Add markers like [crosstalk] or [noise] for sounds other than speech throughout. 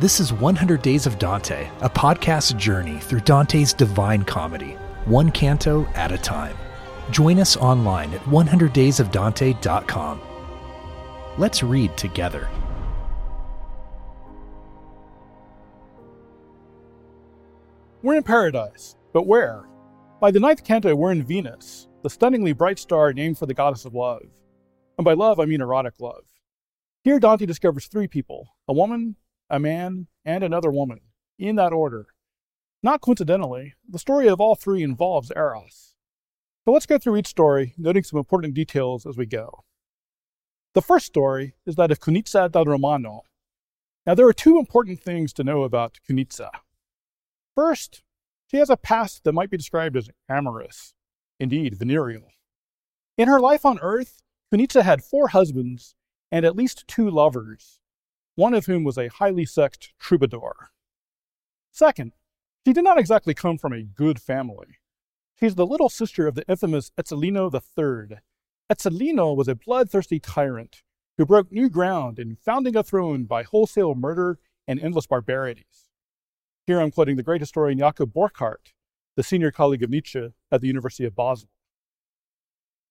This is 100 Days of Dante, a podcast journey through Dante's divine comedy, one canto at a time. Join us online at 100daysofdante.com. Let's read together. We're in paradise, but where? By the ninth canto, we're in Venus, the stunningly bright star named for the goddess of love. And by love, I mean erotic love. Here, Dante discovers three people a woman, a man, and another woman, in that order. Not coincidentally, the story of all three involves Eros. So let's go through each story, noting some important details as we go. The first story is that of Cunizza dal Romano. Now, there are two important things to know about Cunizza. First, she has a past that might be described as amorous, indeed, venereal. In her life on Earth, Cunizza had four husbands and at least two lovers, one of whom was a highly sexed troubadour. Second, she did not exactly come from a good family. She's the little sister of the infamous Ezzelino III. Ezzelino was a bloodthirsty tyrant who broke new ground in founding a throne by wholesale murder and endless barbarities. Here I'm quoting the great historian Jakob Burckhardt, the senior colleague of Nietzsche at the University of Basel.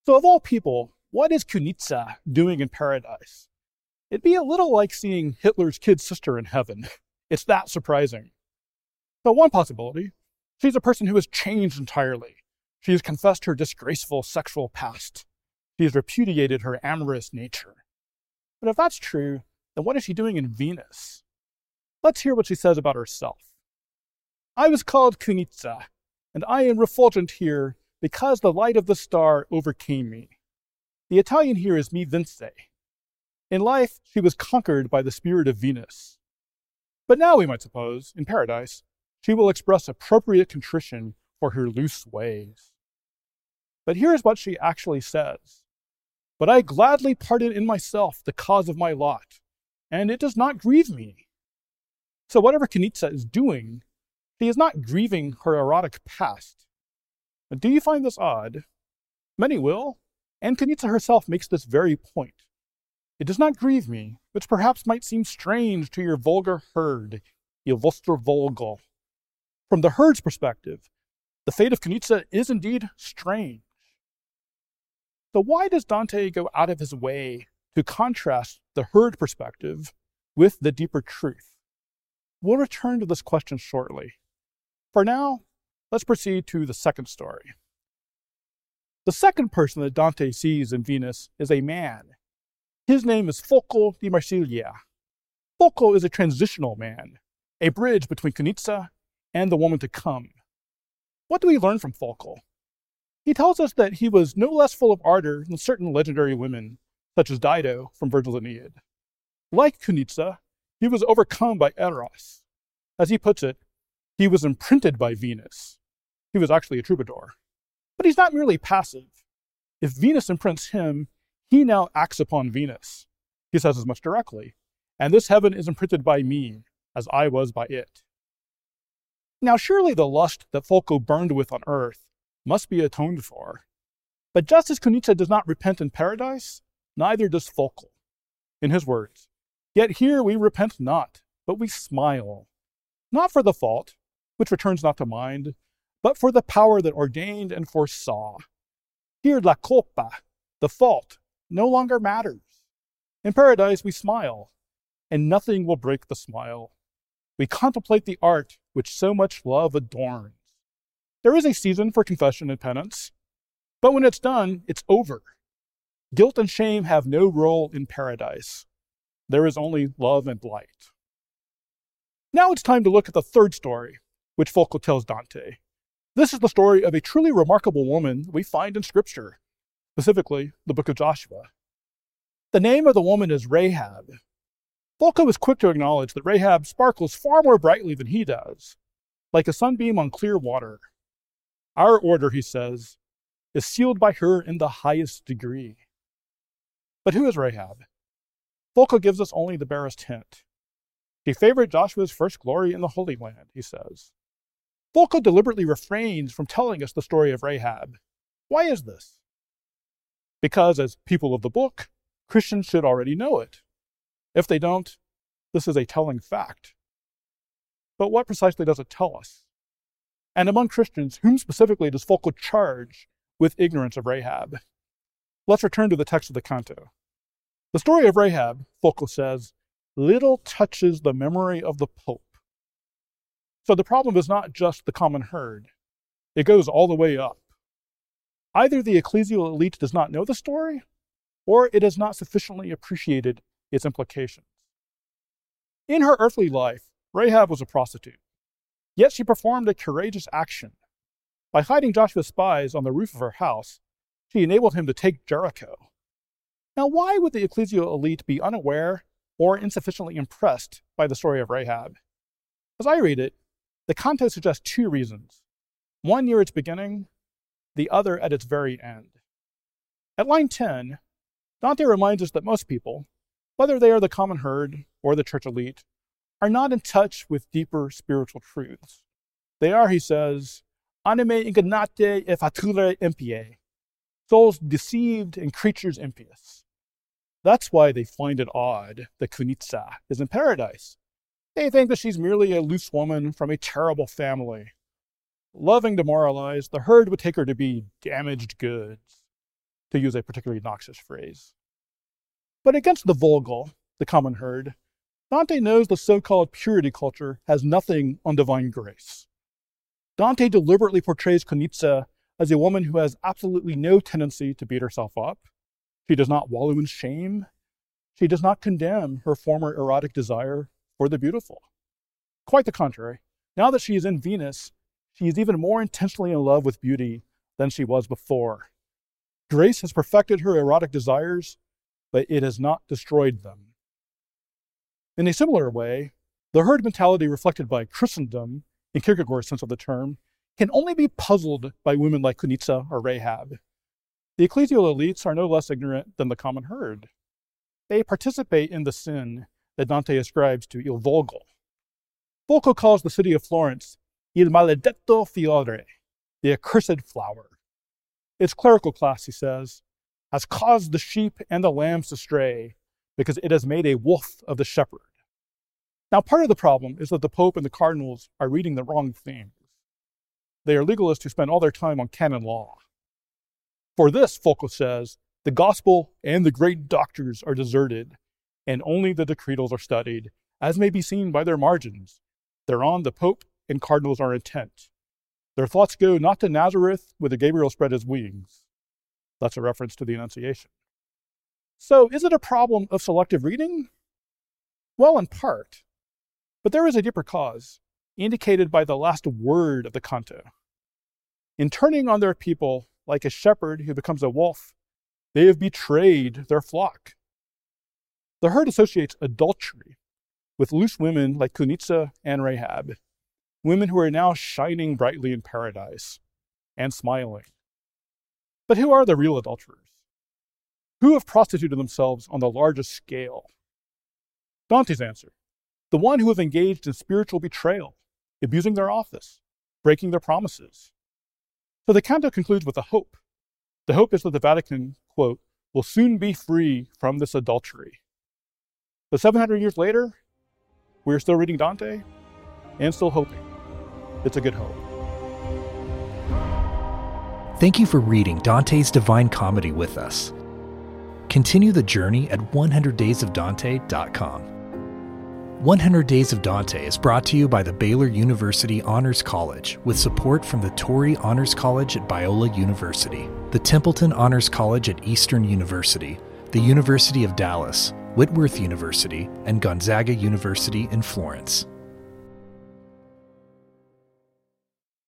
So, of all people, what is Cunizza doing in paradise? It'd be a little like seeing Hitler's kid sister in heaven. [laughs] It's that surprising. So, one possibility she's a person who has changed entirely. She has confessed her disgraceful sexual past. She has repudiated her amorous nature. But if that's true, then what is she doing in Venus? Let's hear what she says about herself. I was called Cunizza, and I am refulgent here because the light of the star overcame me. The Italian here is mi vince. In life, she was conquered by the spirit of Venus. But now, we might suppose, in paradise, she will express appropriate contrition for her loose ways. But here's what she actually says But I gladly pardon in myself the cause of my lot, and it does not grieve me. So, whatever Cunizza is doing she is not grieving her erotic past. But do you find this odd? Many will, and Cunizza herself makes this very point. It does not grieve me, which perhaps might seem strange to your vulgar herd, il vostro volgo. From the herd's perspective, the fate of Cunizza is indeed strange. So, why does Dante go out of his way to contrast the herd perspective with the deeper truth? We'll return to this question shortly. For now, let's proceed to the second story. The second person that Dante sees in Venus is a man. His name is Folco di Marsiglia. Folco is a transitional man, a bridge between Cunizza and the woman to come. What do we learn from Folco? He tells us that he was no less full of ardor than certain legendary women, such as Dido from Virgil's Aeneid. Like Cunizza, he was overcome by Eros. As he puts it, he was imprinted by Venus. He was actually a troubadour. But he's not merely passive. If Venus imprints him, he now acts upon Venus. He says as much directly. And this heaven is imprinted by me, as I was by it. Now, surely the lust that Folco burned with on earth must be atoned for. But just as Cunizza does not repent in paradise, neither does Folco. In his words, Yet here we repent not, but we smile, not for the fault, which returns not to mind, but for the power that ordained and foresaw. Here, la colpa, the fault, no longer matters. In paradise, we smile, and nothing will break the smile. We contemplate the art which so much love adorns. There is a season for confession and penance, but when it's done, it's over. Guilt and shame have no role in paradise. There is only love and light. Now it's time to look at the third story, which Folco tells Dante. This is the story of a truly remarkable woman we find in Scripture, specifically the book of Joshua. The name of the woman is Rahab. Folco is quick to acknowledge that Rahab sparkles far more brightly than he does, like a sunbeam on clear water. Our order, he says, is sealed by her in the highest degree. But who is Rahab? Folco gives us only the barest hint. She favored Joshua's first glory in the Holy Land, he says. Folco deliberately refrains from telling us the story of Rahab. Why is this? Because, as people of the book, Christians should already know it. If they don't, this is a telling fact. but what precisely does it tell us? And among Christians, whom specifically does Folco charge with ignorance of Rahab? Let's return to the text of the canto. The story of Rahab, Folco says, little touches the memory of the Pope. So the problem is not just the common herd, it goes all the way up. Either the ecclesial elite does not know the story, or it has not sufficiently appreciated its implications. In her earthly life, Rahab was a prostitute. Yet she performed a courageous action. By hiding Joshua's spies on the roof of her house, she enabled him to take Jericho. Now, why would the ecclesial elite be unaware or insufficiently impressed by the story of Rahab? As I read it, the context suggests two reasons one near its beginning, the other at its very end. At line 10, Dante reminds us that most people, whether they are the common herd or the church elite, are not in touch with deeper spiritual truths. They are, he says, anime ingannate e fatura impie, souls deceived and creatures impious. That's why they find it odd that Cunizza is in paradise. They think that she's merely a loose woman from a terrible family. Loving demoralized, the herd would take her to be damaged goods, to use a particularly noxious phrase. But against the vulgar, the common herd, Dante knows the so called purity culture has nothing on divine grace. Dante deliberately portrays Cunizza as a woman who has absolutely no tendency to beat herself up. She does not wallow in shame. She does not condemn her former erotic desire for the beautiful. Quite the contrary. Now that she is in Venus, she is even more intensely in love with beauty than she was before. Grace has perfected her erotic desires, but it has not destroyed them. In a similar way, the herd mentality reflected by Christendom, in Kierkegaard's sense of the term, can only be puzzled by women like Cunizza or Rahab. The ecclesial elites are no less ignorant than the common herd. They participate in the sin that Dante ascribes to Il Volgo. Folco calls the city of Florence Il maledetto fiore, the accursed flower. Its clerical class, he says, has caused the sheep and the lambs to stray because it has made a wolf of the shepherd. Now, part of the problem is that the Pope and the cardinals are reading the wrong things. They are legalists who spend all their time on canon law. For this, Folco says, the gospel and the great doctors are deserted, and only the decretals are studied, as may be seen by their margins. Thereon the Pope and cardinals are intent. Their thoughts go not to Nazareth, whither Gabriel spread his wings. That's a reference to the Annunciation. So, is it a problem of selective reading? Well, in part. But there is a deeper cause, indicated by the last word of the canto. In turning on their people like a shepherd who becomes a wolf, they have betrayed their flock. The herd associates adultery with loose women like Cunizza and Rahab, women who are now shining brightly in paradise and smiling. But who are the real adulterers? Who have prostituted themselves on the largest scale? Dante's answer the one who have engaged in spiritual betrayal, abusing their office, breaking their promises. So the canto concludes with a hope. The hope is that the Vatican, quote, will soon be free from this adultery. But 700 years later, we're still reading Dante and still hoping. It's a good hope. Thank you for reading Dante's Divine Comedy with us. Continue the journey at 100daysofdante.com. 100 Days of Dante is brought to you by the Baylor University Honors College with support from the Torrey Honors College at Biola University, the Templeton Honors College at Eastern University, the University of Dallas, Whitworth University, and Gonzaga University in Florence.